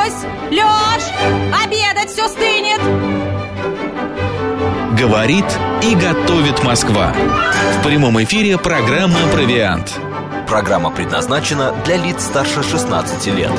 Лёсь! Лёш! Обедать все стынет! Говорит и готовит Москва. В прямом эфире программа «Провиант». Программа предназначена для лиц старше 16 лет.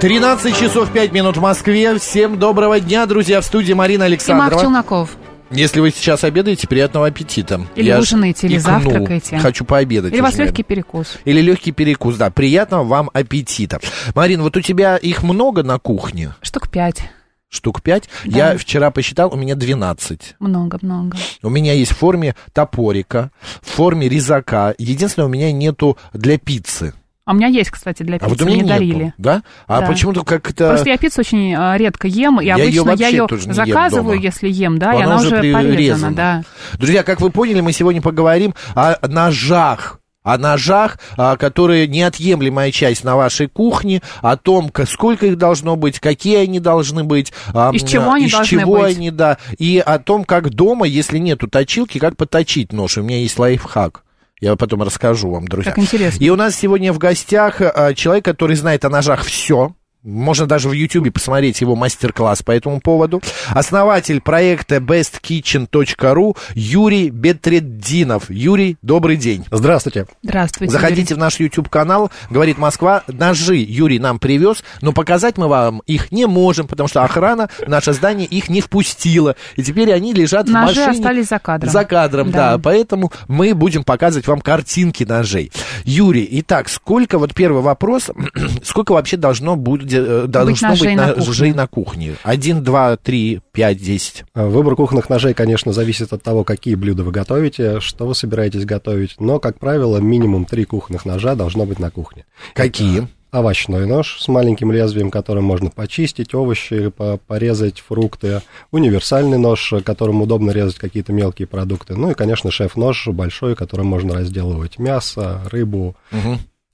13 часов 5 минут в Москве. Всем доброго дня, друзья, в студии Марина И Александрова. Мак Челноков. Если вы сейчас обедаете, приятного аппетита. Или Я ужинаете, или икнул. завтракаете. Хочу пообедать. Или у вас уже, легкий перекус. Или легкий перекус, да. Приятного вам аппетита. Марин, вот у тебя их много на кухне? Штук пять. Штук 5. Да. Я вчера посчитал, у меня 12. Много-много. У меня есть в форме топорика, в форме резака. Единственное, у меня нету для пиццы. А у меня есть, кстати, для А пиццы. вот у меня Мне нету, дарили. да? А Да. почему-то как-то... Просто я пиццу очень а, редко ем, и Я обычно её я ее заказываю, если ем, да, и Она она уже прирезана. порезана, да. Друзья, как вы поняли, мы сегодня поговорим о ножах о ножах, а, которые неотъемлемая часть на вашей кухне, о том, сколько их должно быть, какие они должны быть, а, Из чего они из должны чего быть. они, да, и о том, как дома, если нету точилки, как поточить нож. У меня есть лайфхак. Я потом расскажу вам, друзья. Как интересно. И у нас сегодня в гостях а, человек, который знает о ножах все. Можно даже в Ютьюбе посмотреть его мастер-класс по этому поводу. Основатель проекта bestkitchen.ru Юрий Бетреддинов. Юрий, добрый день. Здравствуйте. Здравствуйте. Заходите в наш YouTube-канал, говорит Москва. Ножи Юрий нам привез, но показать мы вам их не можем, потому что охрана, наше здание их не впустила. И теперь они лежат Ножи в машине. остались за кадром. За кадром, да. Да. Поэтому мы будем показывать вам картинки ножей. Юрий, итак, сколько, вот первый вопрос, сколько вообще должно, будет, э, должно быть, ножей на ножей кухне? на кухне? Один, два, три, пять, десять. А, Выбор кухонных ножей, конечно, зависит от того, какие блюда вы готовите, что вы собираетесь готовить. Но, как правило, минимум три кухонных ножа должно быть на кухне. Какие? Это овощной нож с маленьким лезвием, которым можно почистить овощи, по- порезать фрукты. Универсальный нож, которым удобно резать какие-то мелкие продукты. Ну и, конечно, шеф-нож большой, которым можно разделывать мясо, рыбу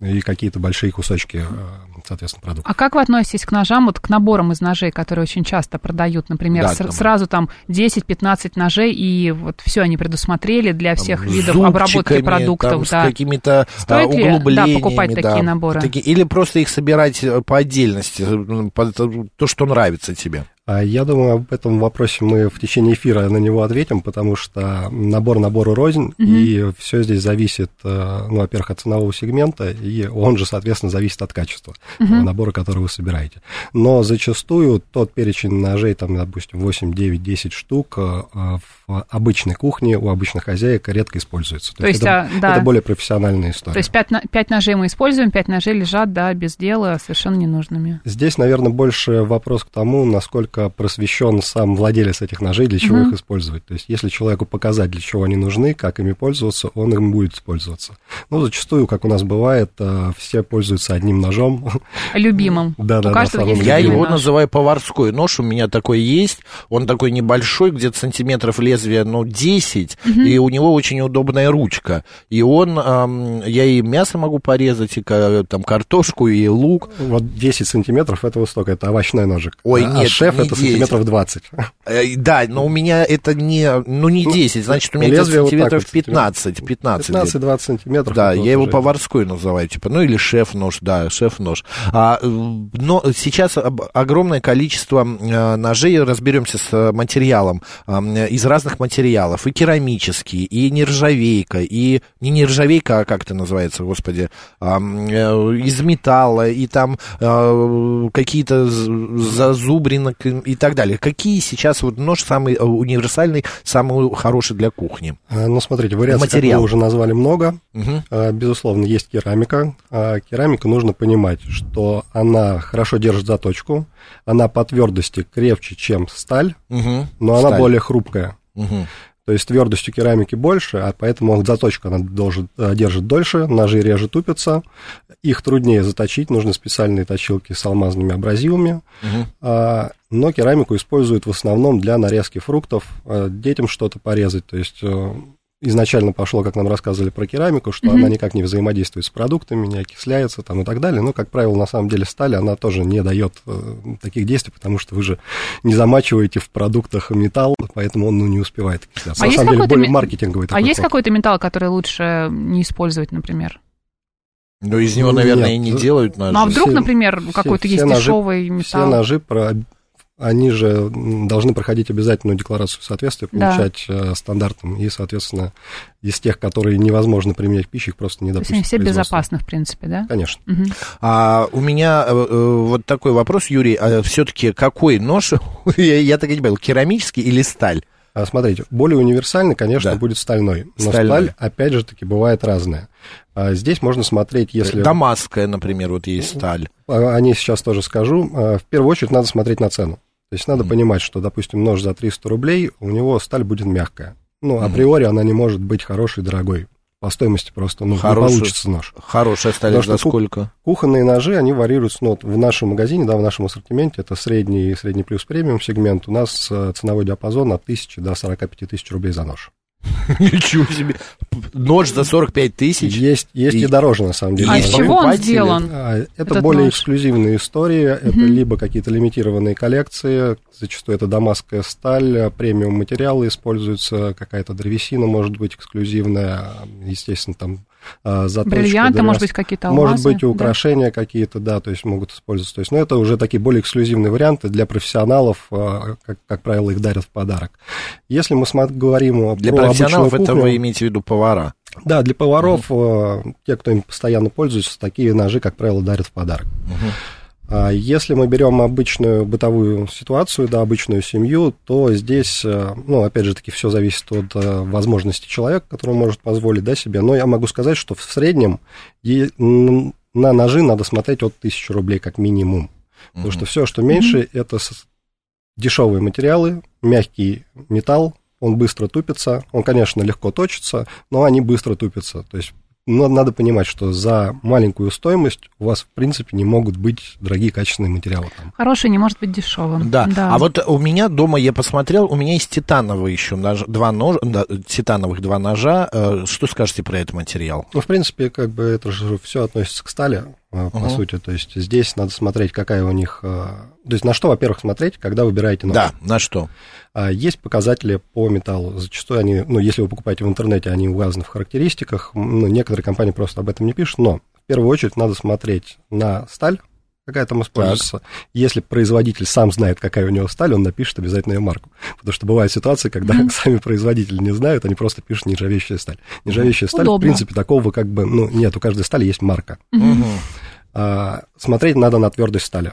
и какие-то большие кусочки, э, соответственно, продуктов. А как вы относитесь к ножам, вот к наборам из ножей, которые очень часто продают, например, Да, с- там- сразу там 10-15 ножей, и вот все они предусмотрели для всех видов зубчиками, обработки там, продуктов, с да. какими-то Стоит а, ли, да, углублениями. покупать такие да, наборы? такие- или просто их собирать э, по отдельности, э, под то, что нравится тебе. А Я думаю, об этом вопросе мы в течение эфира на него ответим, потому что набор набору рознь, и все здесь зависит, э, ну, во-первых, от ценового сегмента, и он же, соответственно, зависит от качества того набора, который вы собираете. Но зачастую тот перечень ножей, там, допустим, 8, 9, 10 штук э, в обычной кухне у обычных хозяек редко используется. То есть, это, а, да. это более профессиональная история. То есть 5, ножей мы используем, 5 ножей лежат, да, без дела, совершенно ненужными. Здесь, наверное, больше вопрос к тому, насколько просвещен сам владелец этих ножей, для чего их использовать. То есть, если человеку показать, для чего они нужны, как ими пользоваться, он им будет пользоваться. Но зачастую, как у нас бывает, э, все пользуются одним ножом. Любимым. Да, да, да, Я его называю поварской нож, у меня такой есть, он такой небольшой, где-то сантиметров лезвия, ну, 10, и у него очень удобная ручка. И он, я и мясо могу порезать, и там картошку, и лук. Вот 10 сантиметров это высоко, это овощной ножик. Ой, а нет, шеф не это 10. сантиметров 20. Э, Да, но у меня это не, ну, не 10, значит, у меня лезвие вот так сантиметров вот, 15, 15 где-то. 15-20 сантиметров. Да, это я его поварской называю, типа, ну или шеф-нож, да, шеф-нож. А, э, но сейчас огромное количество э, ножей, разберемся с материалом, из разных материалов, и керамические, и нержавейка, и не нержавейка, а как это называется, господи, из металла, и там какие-то зазубринок и и так далее. Какие сейчас вот нож самый э, универсальный, самый хороший для кухни? А, Ну, смотрите, вариаций, как Материал. вы уже назвали, много. А, Безусловно, есть керамика. А Керамику нужно понимать, что она хорошо держит заточку, она по твердости крепче, чем сталь, Мгм. но она Сталь. более хрупкая. Мгм. То есть твердостью керамики больше, а поэтому заточку она должен, э, держит дольше, ножи реже тупятся, их труднее заточить, нужны специальные точилки с алмазными абразивами. Мгм. А, но керамику используют в основном для нарезки фруктов, э, детям что-то порезать. То есть э, изначально пошло, как нам рассказывали про керамику, что она никак не взаимодействует с продуктами, не окисляется там и так далее. Но, как правило, на самом деле сталь, она тоже не дает э, таких действий, потому что вы же не замачиваете в продуктах металл, поэтому он ну, не успевает окисляться. А на есть самом деле, какой-то более ми- маркетинговый А такой есть ход. какой-то металл, который лучше не использовать, например? Но из него, Ну, наверное, нет. и не делают ножи. Ну а вдруг, все- например, все- какой-то все есть ножи- дешевый Все металл? ножи, про, они же должны проходить обязательную декларацию соответствия, Да. получать э, стандартам, и, соответственно, из тех, которые невозможно применять в пищу, их просто не То есть допустят. они все безопасны, в принципе, да? Конечно. Мгм. А у меня э, э, вот такой вопрос, Юрий, а все-таки какой нож, я, я так и не понял, керамический или сталь? А, Смотрите, более универсальный, конечно, Да. будет стальной. Но Стальной. сталь, опять же таки, бывает разная. А Здесь можно смотреть, если... Дамасская, например, вот есть сталь. О ней сейчас тоже скажу. А, В первую очередь надо смотреть на цену. То есть надо понимать, что, допустим, нож за 300 рублей, у него сталь будет мягкая. Ну, априори она не может быть хорошей, дорогой. По стоимости просто, ну, не Хорошую. получится нож. Хорошая сталь Потому за сколько? Кухонные ножи, они варьируются, ну, вот в нашем магазине, да, в нашем ассортименте, это средний, и средний плюс премиум сегмент, у нас э, ценовой диапазон от 1000 до 45 тысяч рублей за нож. Ничего себе. Нож за 45 тысяч? Есть, есть и, И- дороже, на самом деле. А из чего он сделан? А, Это более нож. эксклюзивная история, это либо какие-то лимитированные коллекции, зачастую это дамасская сталь, премиум материалы используются, какая-то древесина может быть эксклюзивная, естественно, там а, Бриллианты, может быть, какие-то алмазы? Может быть, и да? украшения какие-то, да, то есть могут использоваться. То есть, но это уже такие более эксклюзивные варианты для профессионалов, а, как, как правило, их дарят в подарок. Если мы говорим Для про профессионалов обычную это кухню, вы имеете в виду повара. да, для поваров, э, те, кто им постоянно пользуется, такие ножи, как правило, дарят в подарок. А Если мы берем обычную бытовую ситуацию, да, обычную семью, то здесь, э, ну, опять же таки, все зависит от э, возможности человека, который может позволить, да, себе. Но я могу сказать, что в среднем на ножи надо смотреть от 1000 рублей как минимум. Потому что все, что меньше, это с- дешевые материалы, мягкий металл, он быстро тупится, он, конечно, легко точится, но они быстро тупятся. То есть но надо понимать, что за маленькую стоимость у вас, в принципе, не могут быть дорогие качественные материалы. Там. Хороший не может быть дешевым. Да. А вот у меня дома, я посмотрел, у меня есть титановые еще нож, два ножа, да, титановых два ножа. Э, Что скажете про этот материал? Ну, в принципе, как бы это же все относится к стали, по Мгм. сути. То есть здесь надо смотреть, какая у них... э, То есть на что, во-первых, смотреть, когда выбираете нож. Да, на что? А Есть показатели по металлу. Зачастую они, ну, если вы покупаете в интернете, они указаны в характеристиках. Ну, некоторые компании просто об этом не пишут, но в первую очередь надо смотреть на сталь, какая там используется. Если производитель сам знает, какая у него сталь, он напишет обязательно ее марку. Потому что бывают ситуации, когда сами производители не знают, они просто пишут нержавеющая сталь. Нержавеющая сталь, Удобно. в принципе, такого как бы, ну, нет, у каждой стали есть марка. Мгм. А, смотреть надо на твердость стали.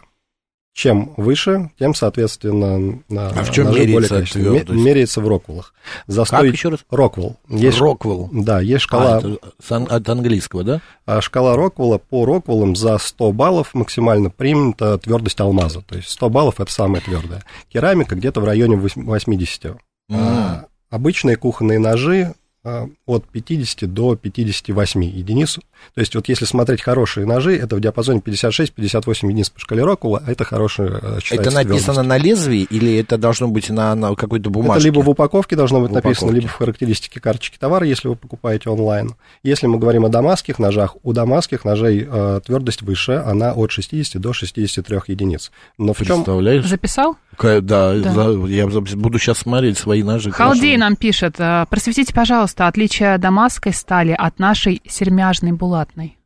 Чем выше, тем, соответственно, на- А в чем ножи более меряется? Меряется в роквеллах. За Как 100 еще раз? Роквелл. Есть, Роквелл. Да, есть А, шкала, это с ан- от английского, да? а, шкала Роквелла. По Роквеллам за 100 баллов максимально принята твердость алмаза. То есть 100 баллов – это самая твердая. Керамика где-то в районе восьм- 80. А, обычные кухонные ножи а, от 50 до 58 единиц. То есть вот если смотреть хорошие ножи, это в диапазоне 56-58 единиц по шкале Роквелла, а это хорошая э, Это написано твердость. на лезвии или это должно быть на, на какой-то бумажке? Это либо в упаковке должно быть В написано, упаковке. либо в характеристике карточки товара, если вы покупаете онлайн. Если мы говорим о дамасских ножах, у дамасских ножей э, твердость выше, она от 60 до 63 единиц. Но в чем... Представляешь? Записал? Да, Да. я буду сейчас смотреть свои ножи. Халдей Хорошо. нам пишет, э, просветите, пожалуйста, отличие дамасской стали от нашей сермяжной булатной.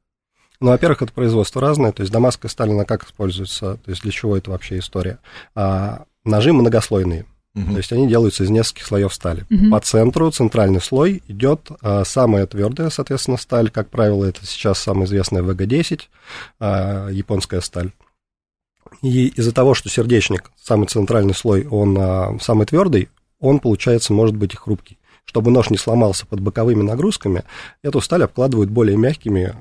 Ну, во-первых, это производство разное, то есть дамасская сталь, она как используется, то есть для чего это вообще история. А, ножи многослойные, Мгм. то есть они делаются из нескольких слоев стали. Мгм. По центру, центральный слой, идет а, самая твердая, соответственно, сталь. Как правило, это сейчас самая известная ВГ-10, а, японская сталь. И из-за того, что сердечник, самый центральный слой, он а, самый твердый, он, получается, может быть и хрупкий. Чтобы нож не сломался под боковыми нагрузками, эту сталь обкладывают более мягкими,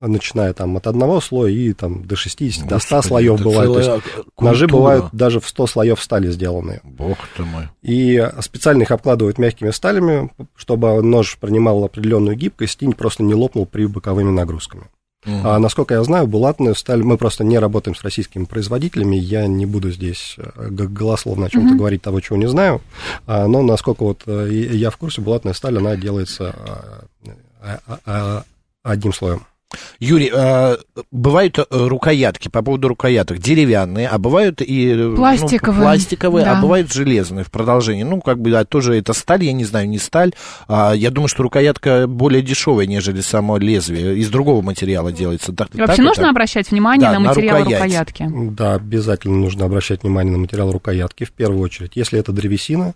начиная там от одного слоя и там до 60, до 100 Господи, слоев бывает. То есть ножи бывают даже в 100 слоев стали сделанные. Бог ты мой. И специально их обкладывают мягкими сталями, чтобы нож принимал определенную гибкость и просто не лопнул при боковыми нагрузками. Мгм. А насколько я знаю, булатную сталь, мы просто не работаем с российскими производителями, я не буду здесь э, голословно о чем-то говорить того, чего не знаю, А, но насколько вот э, и- я в курсе, булатная сталь, она делается а, а, а, одним слоем. Юрий, э, бывают э, рукоятки, по поводу рукояток, деревянные, а бывают и э, ну, Пластиковые, пластиковые да. а бывают железные в продолжении. Ну, как бы, да, тоже это сталь, я не знаю, не сталь. А, я думаю, что рукоятка более дешевая, нежели само лезвие. Из другого материала делается. Так, Вообще так нужно это? обращать внимание Да, на на материал рукоять. рукоятки? Да, обязательно нужно обращать внимание на материал рукоятки в первую очередь. Если это древесина,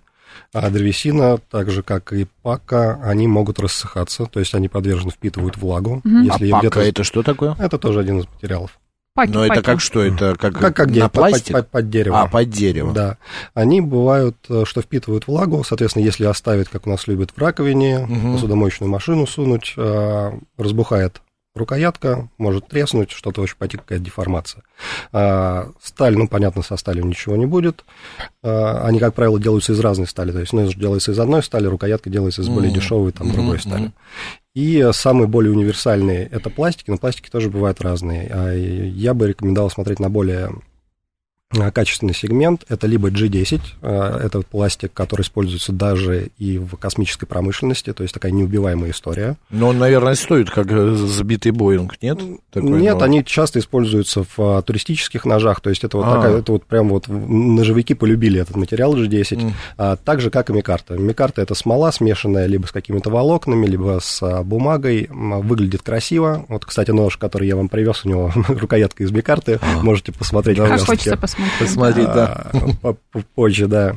а древесина, так же как и пака, они могут рассыхаться, то есть они подвержены, впитывают влагу. А Если им пака где-то- это что такое? это тоже один из материалов. Паки, Но это паки. как что? Это как, Как, как на под- пластик? под, под дерево. А, под дерево. Да. Они бывают, э, что впитывают влагу, соответственно, если оставить, как у нас любят в раковине, Мгм. посудомоечную машину сунуть, э, разбухает рукоятка, может треснуть, что-то очень пойти, какая-то деформация. А, Сталь, ну, понятно, со сталью ничего не будет. А, Они, как правило, делаются из разной стали. То есть нож делается из одной стали, рукоятка делается из более Мгм. дешевой, там, другой мгм. стали. И самые более универсальные это пластики, но пластики тоже бывают разные. А Я бы рекомендовал смотреть на более качественный сегмент. Это либо G10, а, это пластик, который используется даже и в космической промышленности, то есть такая неубиваемая история. Но он, наверное, стоит как э, сбитый Боинг, нет? Такой, Нет, ну, они часто используются в а, туристических ножах, то есть это вот А. такая, это вот прям вот ножевики полюбили этот материал G10, М. а, так же, как и микарта. Микарта это смола, смешанная либо с какими-то волокнами, либо с а, бумагой, выглядит красиво. Вот, кстати, нож, который я вам привез, у него рукоятка из микарты, можете посмотреть. Как хочется посмотреть. Посмотреть, да. А, по- Позже, да.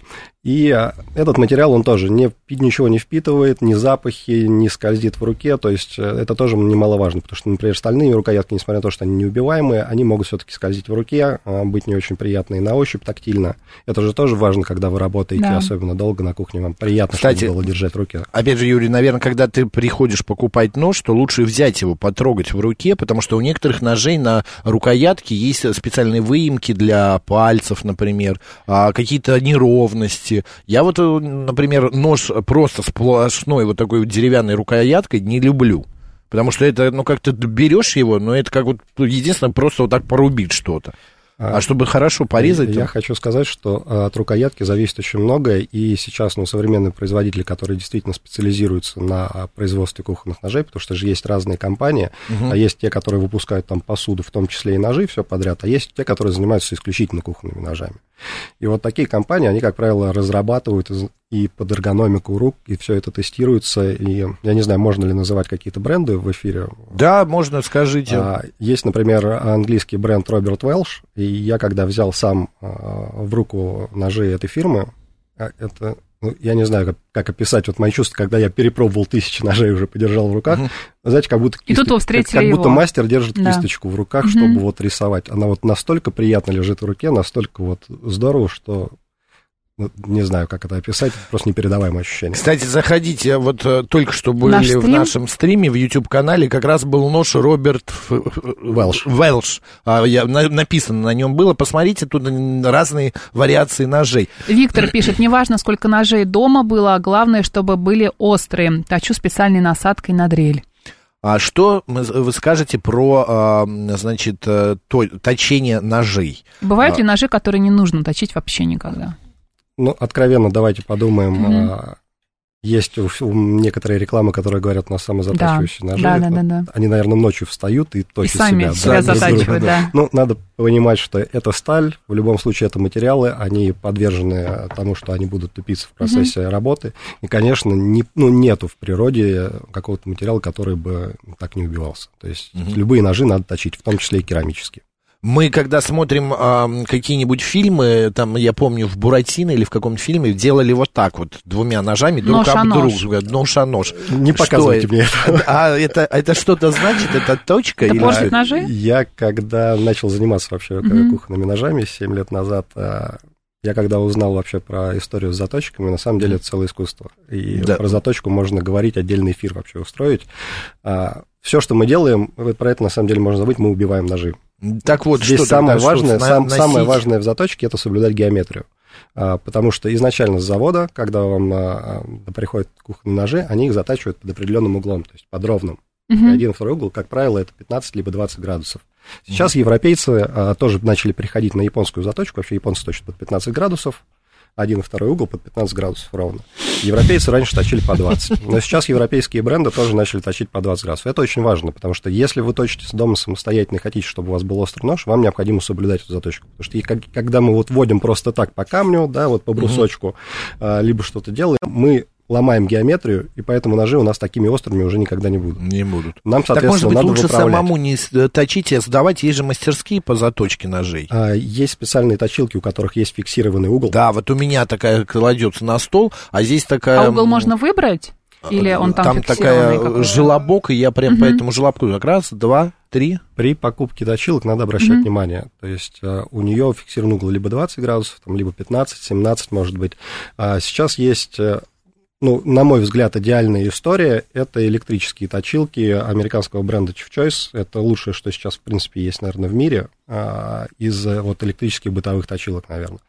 И а, этот материал, он тоже не, ничего не впитывает, ни запахи, не скользит в руке, то есть э, это тоже немаловажно, потому что, например, стальные рукоятки, несмотря на то, что они неубиваемые, они могут все-таки скользить в руке, а, быть не очень приятные на ощупь, тактильно. Это же тоже важно, когда вы работаете, Да. особенно долго на кухне, вам приятно, Кстати, чтобы было держать в руке. Опять же, Юрий, наверное, когда ты приходишь покупать нож, то лучше взять его, потрогать в руке, потому что у некоторых ножей на рукоятке есть специальные выемки для пальцев, например, а, какие-то неровности. Я вот, э, например, нож просто сплошной вот такой вот деревянной рукояткой не люблю. Потому что это, ну, как ты берешь его, но это как вот, ну, единственное, просто вот так порубить что-то. А чтобы хорошо порезать... Я то- хочу сказать, что э, от рукоятки зависит очень многое, и сейчас ну, современные производители, которые действительно специализируются на а, производстве кухонных ножей, потому что же есть разные компании, а есть те, которые выпускают там посуду, в том числе и ножи, все подряд, а есть те, которые занимаются исключительно кухонными ножами. И вот такие компании, они, как правило, разрабатывают и под эргономику рук, и все это тестируется, и я не знаю, можно ли называть какие-то бренды в эфире, Да, можно, скажите. а, Есть, например, английский бренд Роберт Welsh, и я, когда взял сам а, в руку ножи этой фирмы, а, это, ну, я не знаю, как, как описать вот мои чувства, когда я перепробовал тысячи ножей, уже подержал в руках, знаете, как будто, И тут кист- как, как будто его. мастер держит Да. кисточку в руках, чтобы вот рисовать. Она вот настолько приятно лежит в руке, настолько вот здорово, что не знаю, как это описать, это просто непередаваемое ощущение. Кстати, заходите, вот э, только что были Наш в нашем стриме в YouTube-канале, как раз был нож Роберт Ф- Welsh. Welsh. А, я, на- написано на нем было. Посмотрите, тут разные вариации ножей. Виктор пишет, неважно, сколько ножей дома было, а главное, чтобы были острые. Точу специальной насадкой на дрель. А что вы скажете про, а, значит, э, то- точение ножей? Бывают А. ли ножи, которые не нужно точить вообще никогда? Ну, откровенно, давайте подумаем. А, Есть у- у некоторые рекламы, которые говорят на самозатачивающие ножи. да, да, да, да. Они, наверное, ночью встают и И точат сами себя. себя да, затачивают, да. Ну, надо понимать, что это сталь, в любом случае это материалы, они подвержены тому, что они будут тупиться в процессе работы. И, конечно, не, ну, нету в природе какого-то материала, который бы так не убивался. То есть любые ножи надо точить, в том числе и керамические. Мы, когда смотрим а, какие-нибудь фильмы, там, я помню, в Буратино или в каком-то фильме делали вот так вот, двумя ножами друг Нож об друга, нож о нож. Не Что показывайте это? мне это. А это, это что-то значит? Это точка? Это или портит ножи? Я, когда начал заниматься вообще Мгм. кухонными ножами 7 лет назад, а, я когда узнал вообще про историю с заточками, на самом деле это целое искусство. И Да. про заточку можно говорить, отдельный эфир вообще устроить. Все, что мы делаем, вот про это на самом деле можно забыть, мы убиваем ножи. Так вот, Здесь что самое тогда, важное, сам- самое важное в заточке это соблюдать геометрию. А, Потому что изначально с завода, когда вам а, а, приходят кухонные ножи, они их затачивают под определенным углом, то есть под ровным. И Мгм. один и второй угол, как правило, это 15 либо 20 градусов. Сейчас европейцы а, тоже начали переходить на японскую заточку. Вообще японцы точат под 15 градусов. Один и второй угол под 15 градусов ровно. Европейцы раньше точили по 20. Но сейчас европейские бренды тоже начали точить по 20 градусов. Это очень важно, потому что если вы точите дома самостоятельно и хотите, чтобы у вас был острый нож, вам необходимо соблюдать эту заточку. Потому что и когда мы вот вводим просто так по камню, да, вот по брусочку, mm-hmm. либо что-то делаем, мы ломаем геометрию, и поэтому ножи у нас такими острыми уже никогда не будут. Не будут. Нам, соответственно, так, может быть, надо лучше выправлять. самому не точить, а сдавать, есть же мастерские по заточке ножей. А, есть специальные точилки, у которых есть фиксированный угол. Да, вот у меня такая кладется на стол, а здесь такая... А угол можно выбрать? Или он там Там такая желобок, и я прям угу. по этому желобку как раз два, три. При покупке точилок надо обращать угу. внимание. То есть э, у нее фиксированный угол либо 20 градусов, там, либо 15, 17, может быть. А сейчас есть э, ну, на мой взгляд, идеальная история – это электрические точилки американского бренда Chief Choice. Это лучшее, что сейчас, в принципе, есть, наверное, в мире а, из вот электрических бытовых точилок, наверное.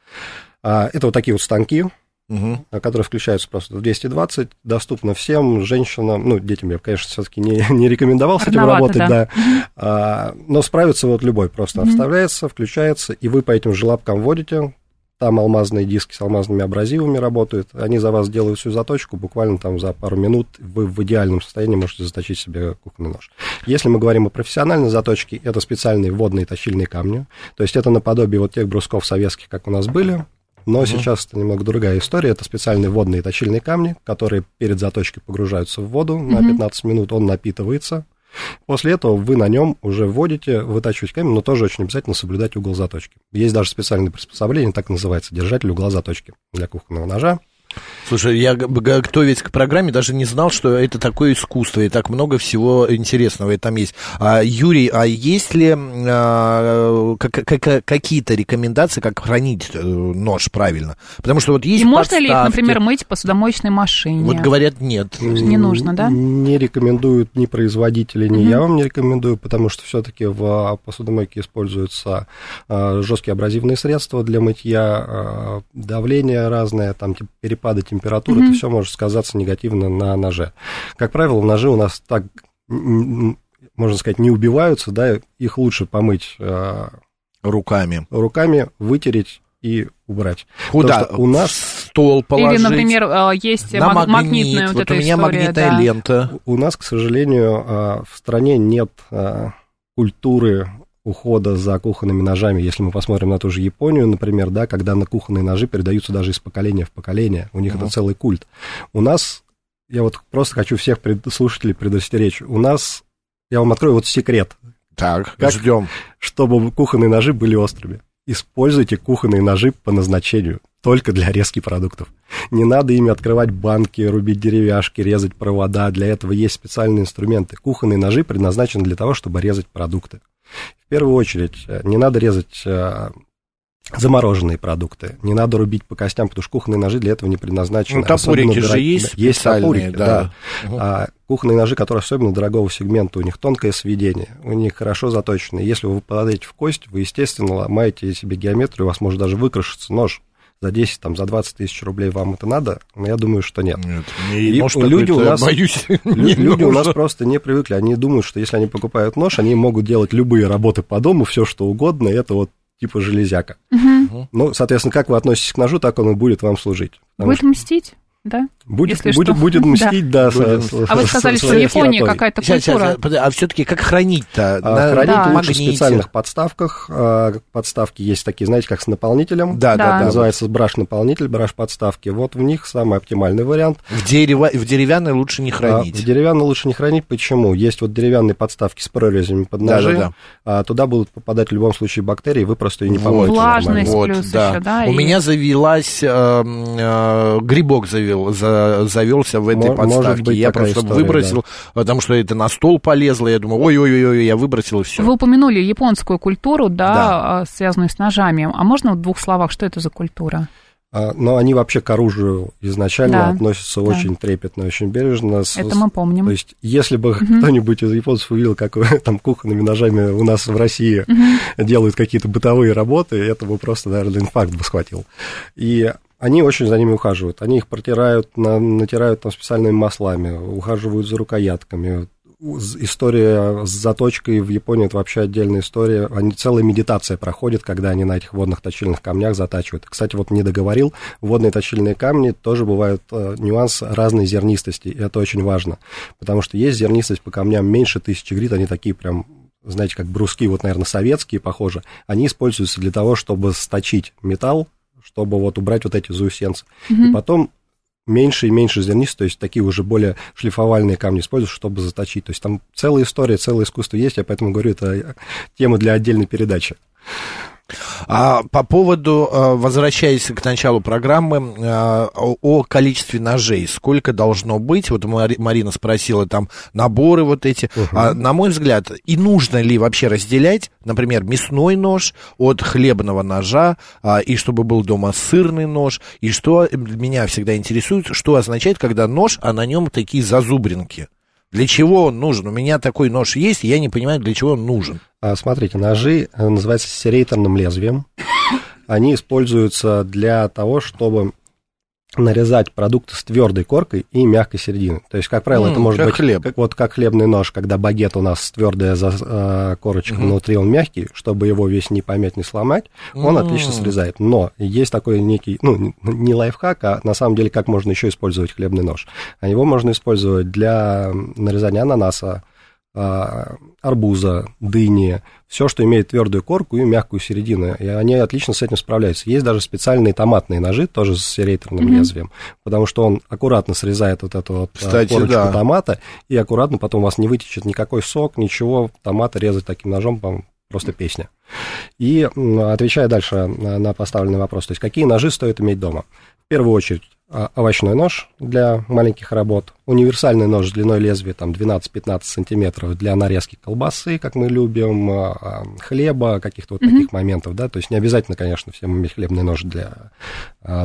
А, это вот такие вот станки, угу. которые включаются просто в 220, доступно всем женщинам, ну, детям я, конечно, все-таки не, не рекомендовал с этим работать, да, да. А, но справится вот любой, просто угу. вставляется, включается, и вы по этим желобкам вводите, там алмазные диски с алмазными абразивами работают. Они за вас делают всю заточку. Буквально там за пару минут вы в идеальном состоянии можете заточить себе кухонный нож. Если мы говорим о профессиональной заточке, это специальные водные точильные камни. То есть это наподобие вот тех брусков советских, как у нас были. Но угу. сейчас это немного другая история. Это специальные водные точильные камни, которые перед заточкой погружаются в воду угу. на 15 минут. Он напитывается После этого вы на нем уже вводите, вытачиваете камень, но тоже очень обязательно соблюдать угол заточки. Есть даже специальное приспособление, так называется, держатель угла заточки для кухонного ножа. Слушай, я готовясь к программе даже не знал, что это такое искусство, и так много всего интересного там есть. А, Юрий, а есть ли а, как, как, какие-то рекомендации, как хранить э, нож правильно? Потому что вот есть И можно ли их, например, мыть в посудомоечной машине? Вот говорят, нет. Не нужно, да? Не рекомендуют ни производители, ни угу. я вам не рекомендую, потому что все-таки в посудомойке используются а, жесткие абразивные средства для мытья, давление разное, там типа перепады температуры, mm-hmm. это все может сказаться негативно на ноже. Как правило, ножи у нас так, можно сказать, не убиваются, да, их лучше помыть э, руками. Руками, вытереть и убрать. Куда? у нас стол положить. Или, например, э, есть на магнит, магнитная вот, вот эта у меня история, магнитная да. лента. У нас, к сожалению, э, в стране нет культуры ухода за кухонными ножами, если мы посмотрим на ту же Японию, например, да, когда на кухонные ножи передаются даже из поколения в поколение, у них uh-huh. это целый культ. У нас, я вот просто хочу всех пред, слушателей предостеречь, у нас, я вам открою вот секрет. Так, как, ждем. Чтобы кухонные ножи были острыми. Используйте кухонные ножи по назначению, только для резки продуктов. Не надо ими открывать банки, рубить деревяшки, резать провода. Для этого есть специальные инструменты. Кухонные ножи предназначены для того, чтобы резать продукты. В первую очередь, э, не надо резать э, замороженные продукты. Не надо рубить по костям, потому что кухонные ножи для этого не предназначены. Ну, топорики же есть Есть топорики, да. да. Угу. А, кухонные ножи, которые особенно дорогого сегмента, у них тонкое сведение, у них хорошо заточено. Если вы попадаете в кость, вы, естественно, ломаете себе геометрию, у вас может даже выкрашиться нож за 10, там, за 20 тысяч рублей вам это надо? Но я думаю, что нет. Нет, и, может, люди у нас, боюсь, люди у нас просто не привыкли. Они думают, что если они покупают нож, они могут делать любые работы по дому, все что угодно, это вот типа железяка. Угу. Ну, соответственно, как вы относитесь к ножу, так он и будет вам служить. Будет что... мстить? Да? Будет, Если будет, что. будет мстить, да. да с, а вы сказали, что в Японии какая-то культура. Сейчас, сейчас, а все-таки как хранить-то? А, хранить да. лучше в специальных подставках. А, подставки есть такие, знаете, как с наполнителем. Да, да, да. Называется браш-наполнитель, браш-подставки. Вот в них самый оптимальный вариант. В, дерево, в деревянной лучше не хранить. А, в деревянной лучше не хранить. Почему? Есть вот деревянные подставки с прорезями под ножи. Да, да, да. А, туда будут попадать в любом случае бактерии, вы просто ее не помоете. Влажность вот, плюс да. еще, да. У и... меня завелась, э, э, грибок завел, за, завелся в этой Может подставке. Быть я просто история, выбросил, да. потому что это на стол полезло. Я думаю, ой-ой-ой, я выбросил и все. Вы упомянули японскую культуру, да, да. А, связанную с ножами. А можно в двух словах, что это за культура? А, но они вообще к оружию изначально да, относятся да. очень трепетно, очень бережно. Это мы помним. То есть, если бы угу. кто-нибудь из японцев увидел, как там кухонными ножами у нас в России угу. делают какие-то бытовые работы, это бы просто, наверное, инфаркт бы схватил. И они очень за ними ухаживают. Они их протирают, на, натирают там специальными маслами, ухаживают за рукоятками. история с заточкой в Японии это вообще отдельная история. Они целая медитация проходит, когда они на этих водных точильных камнях затачивают. Кстати, вот не договорил, водные точильные камни тоже бывают э, нюанс разной зернистости, и это очень важно, потому что есть зернистость по камням меньше тысячи грит, они такие прям знаете, как бруски, вот, наверное, советские, похоже, они используются для того, чтобы сточить металл, чтобы вот убрать вот эти заусенцы. Mm-hmm. И потом меньше и меньше зернистых, то есть такие уже более шлифовальные камни используют, чтобы заточить. То есть там целая история, целое искусство есть, я поэтому говорю, это тема для отдельной передачи. А по поводу, э, возвращаясь к началу программы, э, о количестве ножей, сколько должно быть? Вот Марина спросила, там наборы вот эти. Угу. А, на мой взгляд, и нужно ли вообще разделять, например, мясной нож от хлебного ножа, а, и чтобы был дома сырный нож, и что меня всегда интересует, что означает, когда нож, а на нем такие зазубринки? Для чего он нужен? У меня такой нож есть, я не понимаю, для чего он нужен. А, смотрите, ножи э, называются серейторным лезвием. Они используются для того, чтобы нарезать продукты с твердой коркой и мягкой серединой. То есть, как правило, mm, это может быть хлеб. Как, вот как хлебный нож, когда багет у нас твердая за, э, корочка mm-hmm. внутри, он мягкий, чтобы его весь не помять, не сломать, он mm. отлично срезает. Но есть такой некий, ну, не лайфхак, а на самом деле, как можно еще использовать хлебный нож. А его можно использовать для нарезания ананаса, арбуза, дыни, все, что имеет твердую корку и мягкую середину. И они отлично с этим справляются. Есть даже специальные томатные ножи, тоже с серейторным mm-hmm. лезвием, потому что он аккуратно срезает вот эту вот а, Кстати, корочку да. томата, и аккуратно потом у вас не вытечет никакой сок, ничего, томата резать таким ножом, просто песня. И отвечая дальше на поставленный вопрос, то есть какие ножи стоит иметь дома? В первую очередь а, овощной нож для маленьких работ, универсальный нож с длиной лезвия там 12-15 сантиметров для нарезки колбасы, как мы любим, а, а, хлеба, каких-то вот mm-hmm. таких моментов, да, то есть не обязательно, конечно, всем иметь хлебный нож для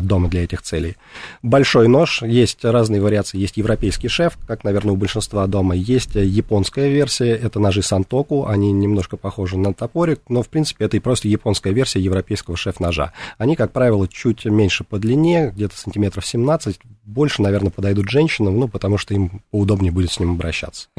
дома для этих целей. Большой нож, есть разные вариации, есть европейский шеф, как, наверное, у большинства дома, есть японская версия, это ножи Сантоку, они немножко похожи на топорик, но, в принципе, это и просто японская версия европейского шеф-ножа. Они, как правило, чуть меньше по длине, где-то сантиметров 17, больше, наверное, подойдут женщинам, ну, потому что им поудобнее будет с ним обращаться.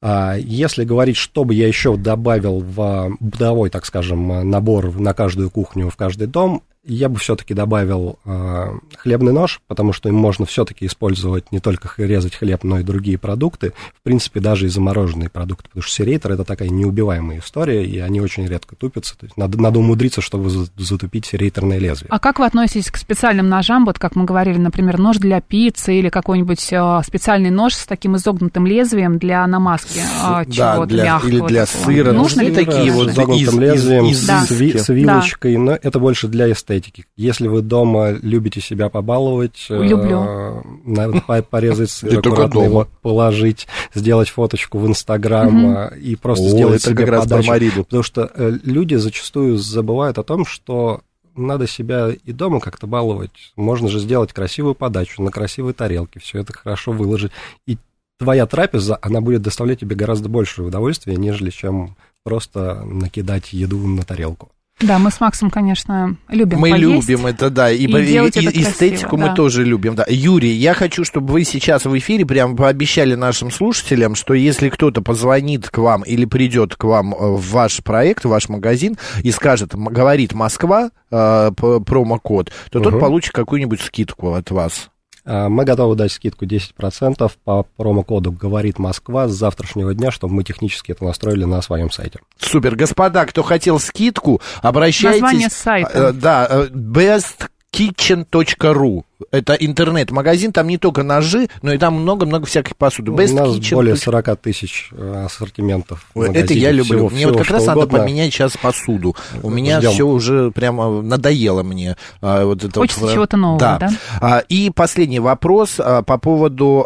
А если говорить, что бы я еще добавил в бытовой, так скажем, набор на каждую кухню, в каждый дом, я бы все-таки добавил э, хлебный нож, потому что им можно все-таки использовать не только резать хлеб, но и другие продукты. В принципе, даже и замороженные продукты, потому что серейтер это такая неубиваемая история, и они очень редко тупятся. То есть надо, надо умудриться, чтобы затупить серейтерное лезвие. А как вы относитесь к специальным ножам? Вот как мы говорили, например, нож для пиццы или какой-нибудь э, специальный нож с таким изогнутым лезвием для намазки э, да, для, мягкого. Или для сыра. Нужно ли такие вот изогнутым лезвием, из, из, да. с, с вилочкой, да. но это больше для эстетики эстетики. Если вы дома любите себя побаловать, э, Люблю. Э, порезать аккуратно его, положить, сделать фоточку в Инстаграм э, и просто сделать себе как подачу. Потому что э, люди зачастую забывают о том, что надо себя и дома как-то баловать. Можно же сделать красивую подачу на красивой тарелке, все это хорошо выложить. И твоя трапеза, она будет доставлять тебе гораздо больше удовольствия, нежели чем просто накидать еду на тарелку. Да, мы с Максом, конечно, любим Мы поесть любим это, да, и, и, и, и это эстетику красиво, мы да. тоже любим, да. Юрий, я хочу, чтобы вы сейчас в эфире прям пообещали нашим слушателям, что если кто-то позвонит к вам или придет к вам э, в ваш проект, в ваш магазин и скажет, говорит Москва, э, промокод, то угу. тот получит какую-нибудь скидку от вас. А, мы готовы дать скидку 10% по промокоду «Говорит Москва» с завтрашнего дня, чтобы мы технически это настроили на своем сайте. Супер. Господа, кто хотел скидку, обращайтесь. Название сайта. Э, да, э, bestkitchen.ru это интернет-магазин, там не только ножи, но и там много-много всяких посуды. Best У нас Kitchen. более 40 тысяч э, ассортиментов. Это я люблю. Всего, мне всего, вот как раз угодно. надо поменять сейчас посуду. У меня Ждем. все уже прямо надоело мне. А, вот это Хочется вот, чего-то нового, да. да? А, и последний вопрос а, по поводу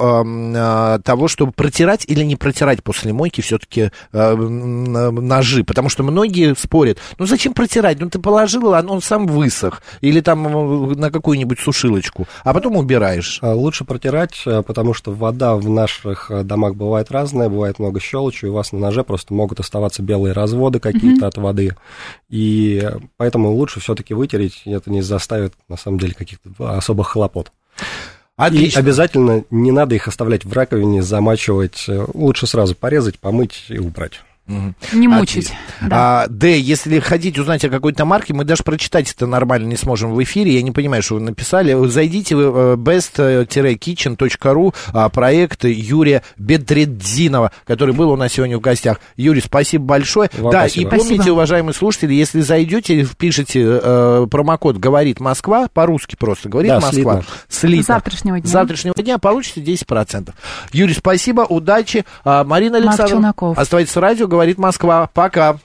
того, чтобы протирать или не протирать после мойки все-таки ножи. Потому что многие спорят, ну зачем протирать? Ну ты положил, он сам высох. Или там на какую-нибудь сушилочку тряпку, а потом убираешь. А, лучше протирать, э, потому что вода в наших э, домах бывает разная, бывает много щелочи, у вас на ноже просто могут оставаться белые разводы какие-то mm-hmm. от воды, и поэтому лучше все-таки вытереть, это не заставит, на самом деле, каких-то особых хлопот. И Отлично. обязательно не надо их оставлять в раковине, замачивать. Э, Лучше сразу порезать, помыть и убрать. Не мучить. Да. А, Д, если хотите узнать о какой-то марке, мы даже прочитать это нормально не сможем в эфире. Я не понимаю, что вы написали. Зайдите в э, best-kitchen.ru, а, проект Юрия Бедредзинова, который был у нас сегодня в гостях. Юрий, спасибо большое. Вам да, спасибо. и помните, Спасибо. уважаемые слушатели, если зайдете и впишете э, промокод «Говорит Москва», по-русски просто «Говорит Да, Москва», слитно. С завтрашнего дня. С завтрашнего дня получите 10%. Юрий, спасибо, удачи. А, Марина Александровна, оставайтесь с радио, «Говорит Москва». Пока.